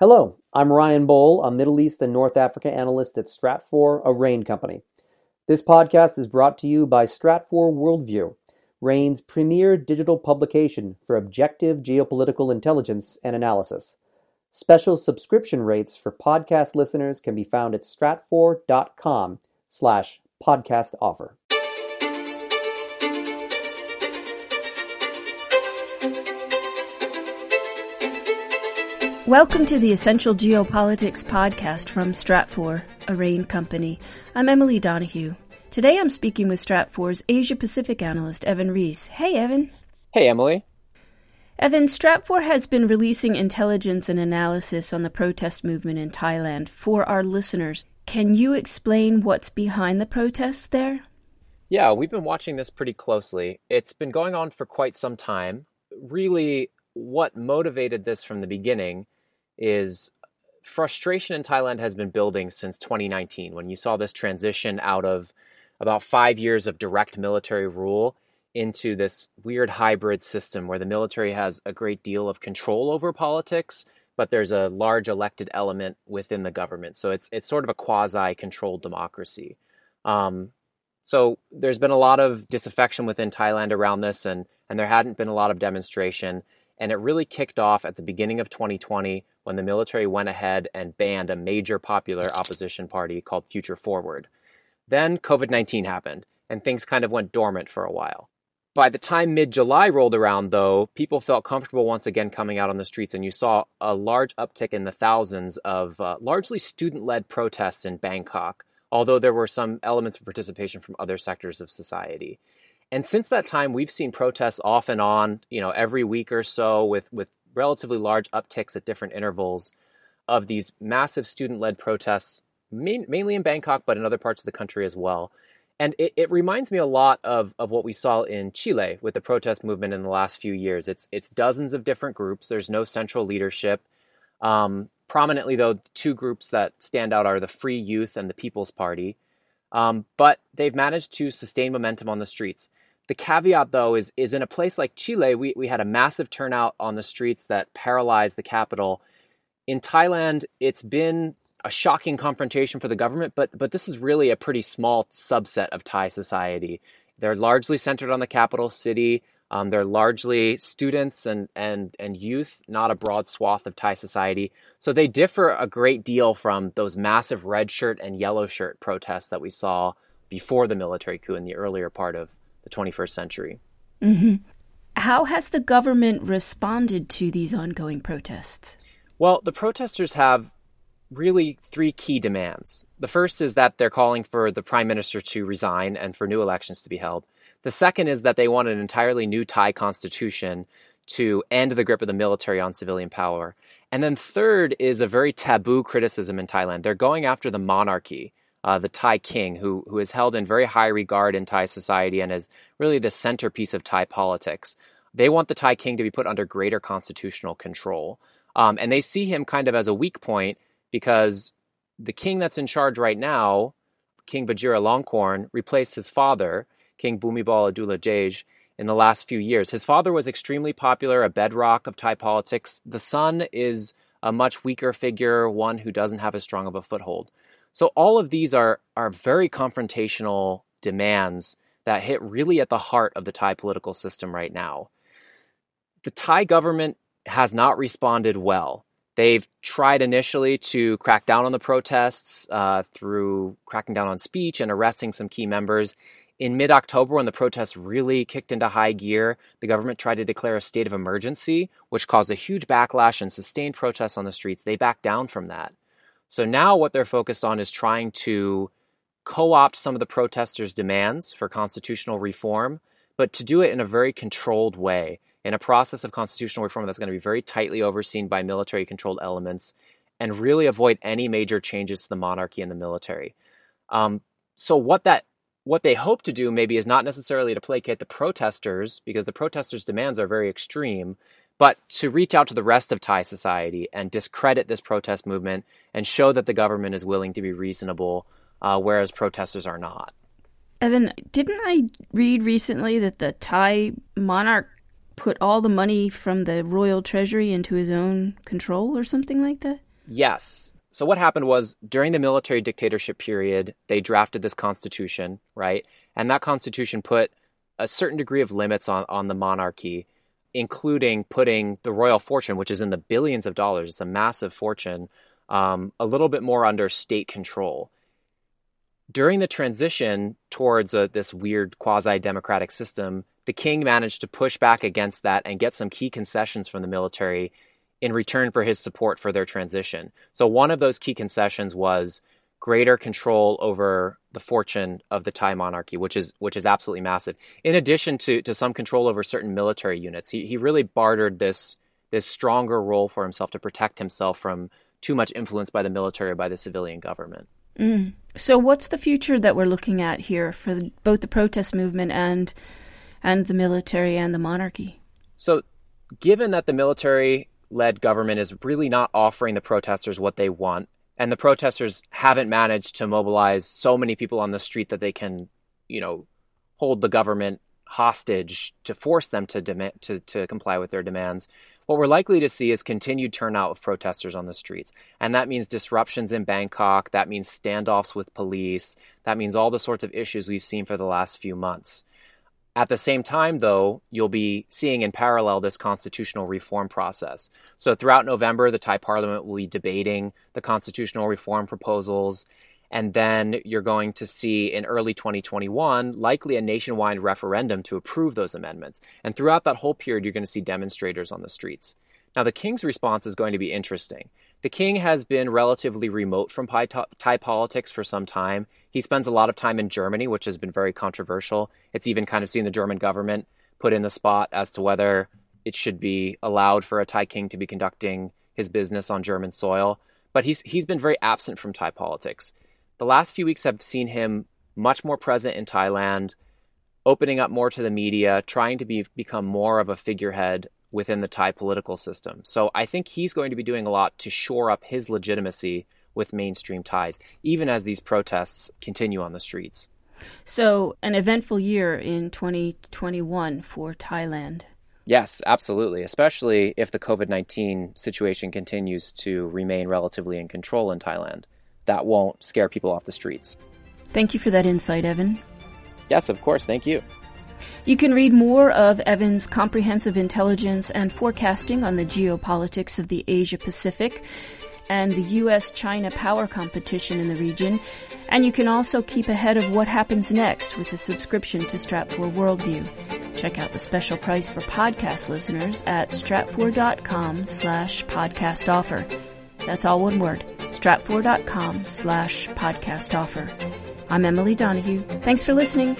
Hello, I'm Ryan Bohl, a Middle East and North Africa analyst at Stratfor, a RANE company. This podcast is brought to you by Stratfor Worldview, RANE's premier digital publication for objective geopolitical intelligence and analysis. Special subscription rates for podcast listeners can be found at stratfor.com slash podcast offer. Welcome to the Essential Geopolitics podcast from Stratfor, a RANE company. I'm Emily Donahue. Today I'm speaking with Stratfor's Asia Pacific analyst, Evan Rees. Hey, Evan. Hey, Emily. Evan, Stratfor has been releasing intelligence and analysis on the protest movement in Thailand for our listeners. Can you explain what's behind the protests there? Yeah, we've been watching this pretty closely. It's been going on for quite some time. Really, what motivated this from the beginning is frustration in Thailand has been building since 2019 when you saw this transition out of about five years of direct military rule into this weird hybrid system where the military has a great deal of control over politics, but there's a large elected element within the government. So it's it's sort of a quasi-controlled democracy. Um, so there's been a lot of disaffection within Thailand around this, and and there hadn't been a lot of demonstration. And it really kicked off at the beginning of 2020 when the military went ahead and banned a major popular opposition party called Future Forward. Then COVID 19 happened, and things kind of went dormant for a while. By the time mid July rolled around, though, people felt comfortable once again coming out on the streets, and you saw a large uptick in the thousands of uh, largely student led protests in Bangkok, although there were some elements of participation from other sectors of society. And since that time, we've seen protests off and on, you know, every week or so with, with relatively large upticks at different intervals of these massive student led protests, main, mainly in Bangkok, but in other parts of the country as well. And it, it reminds me a lot of, of what we saw in Chile with the protest movement in the last few years. It's, it's dozens of different groups, there's no central leadership. Um, prominently, though, two groups that stand out are the Free Youth and the People's Party. Um, but they've managed to sustain momentum on the streets. The caveat, though, is is in a place like Chile, we, we had a massive turnout on the streets that paralyzed the capital. In Thailand, it's been a shocking confrontation for the government, but but this is really a pretty small subset of Thai society. They're largely centered on the capital city. Um, they're largely students and, and, and youth, not a broad swath of Thai society. So they differ a great deal from those massive red shirt and yellow shirt protests that we saw before the military coup in the earlier part of the 21st century. Mm-hmm. How has the government responded to these ongoing protests? Well, the protesters have really three key demands. The first is that they're calling for the prime minister to resign and for new elections to be held. The second is that they want an entirely new Thai constitution to end the grip of the military on civilian power. And then third is a very taboo criticism in Thailand. They're going after the monarchy uh, the Thai king, who who is held in very high regard in Thai society and is really the centerpiece of Thai politics. They want the Thai king to be put under greater constitutional control, um, and they see him kind of as a weak point because the king that's in charge right now, King Vajiralongkorn, replaced his father, King Bhumibol Adulyadej, in the last few years. His father was extremely popular, a bedrock of Thai politics. The son is a much weaker figure, one who doesn't have as strong of a foothold. So all of these are are very confrontational demands that hit really at the heart of the Thai political system right now. The Thai government has not responded well. They've tried initially to crack down on the protests uh, through cracking down on speech and arresting some key members. In mid October, when the protests really kicked into high gear, the government tried to declare a state of emergency, which caused a huge backlash and sustained protests on the streets. They backed down from that. So now what they're focused on is trying to co opt some of the protesters' demands for constitutional reform, but to do it in a very controlled way, in a process of constitutional reform that's going to be very tightly overseen by military controlled elements and really avoid any major changes to the monarchy and the military. Um, so what that what they hope to do maybe is not necessarily to placate the protesters because the protesters' demands are very extreme, but to reach out to the rest of Thai society and discredit this protest movement and show that the government is willing to be reasonable, uh, whereas protesters are not. Evan, didn't I read recently that the Thai monarch put all the money from the royal treasury into his own control or something like that? Yes. So what happened was during the military dictatorship period, they drafted this constitution, right? And that constitution put a certain degree of limits on, on the monarchy, including putting the royal fortune, which is in the billions of dollars, it's a massive fortune, um, a little bit more under state control. During the transition towards a, this weird quasi democratic system, the king managed to push back against that and get some key concessions from the military in return for his support for their transition. So, one of those key concessions was greater control over the fortune of the Thai monarchy, which is which is absolutely massive. In addition to to some control over certain military units, he he really bartered this this stronger role for himself to protect himself from too much influence by the military or by the civilian government. Mm. So, what's the future that we're looking at here for the, both the protest movement and and the military and the monarchy? So, given that the military-led government is really not offering the protesters what they want, and the protesters haven't managed to mobilize so many people on the street that they can, you know, hold the government hostage to force them to demand to, to comply with their demands what we're likely to see is continued turnout of protesters on the streets. And that means disruptions in Bangkok, that means standoffs with police, that means all the sorts of issues we've seen for the last few months. At the same time, though, you'll be seeing in parallel this constitutional reform process. So, throughout November, the Thai parliament will be debating the constitutional reform proposals. And then you're going to see in early 2021 likely a nationwide referendum to approve those amendments. And throughout that whole period, you're going to see demonstrators on the streets. Now, the king's response is going to be interesting. The king has been relatively remote from Thai politics for some time. He spends a lot of time in Germany, which has been very controversial. It's even kind of seen the German government put in the spot as to whether it should be allowed for a Thai king to be conducting his business on German soil. But he's he's been very absent from Thai politics the last few weeks have seen him much more present in Thailand, opening up more to the media, trying to be become more of a figurehead within the Thai political system. So I think he's going to be doing a lot to shore up his legitimacy with mainstream Thais, even as these protests continue on the streets. So, an eventful year in 2021 for Thailand. Yes, absolutely, especially if the COVID 19 situation continues to remain relatively in control in Thailand that won't scare people off the streets. Thank you for that insight, Evan. Yes, of course. Thank you. You can read more of Evan's comprehensive intelligence and forecasting on the geopolitics of the Asia Pacific and the U.S. China power competition in the region. And you can also keep ahead of what happens next with a subscription to Stratfor Worldview. Check out the special price for podcast listeners at stratfor.com slash podcast offer. That's all one word stratfor.com slash podcast offer. I'm Emily Donahue. Thanks for listening.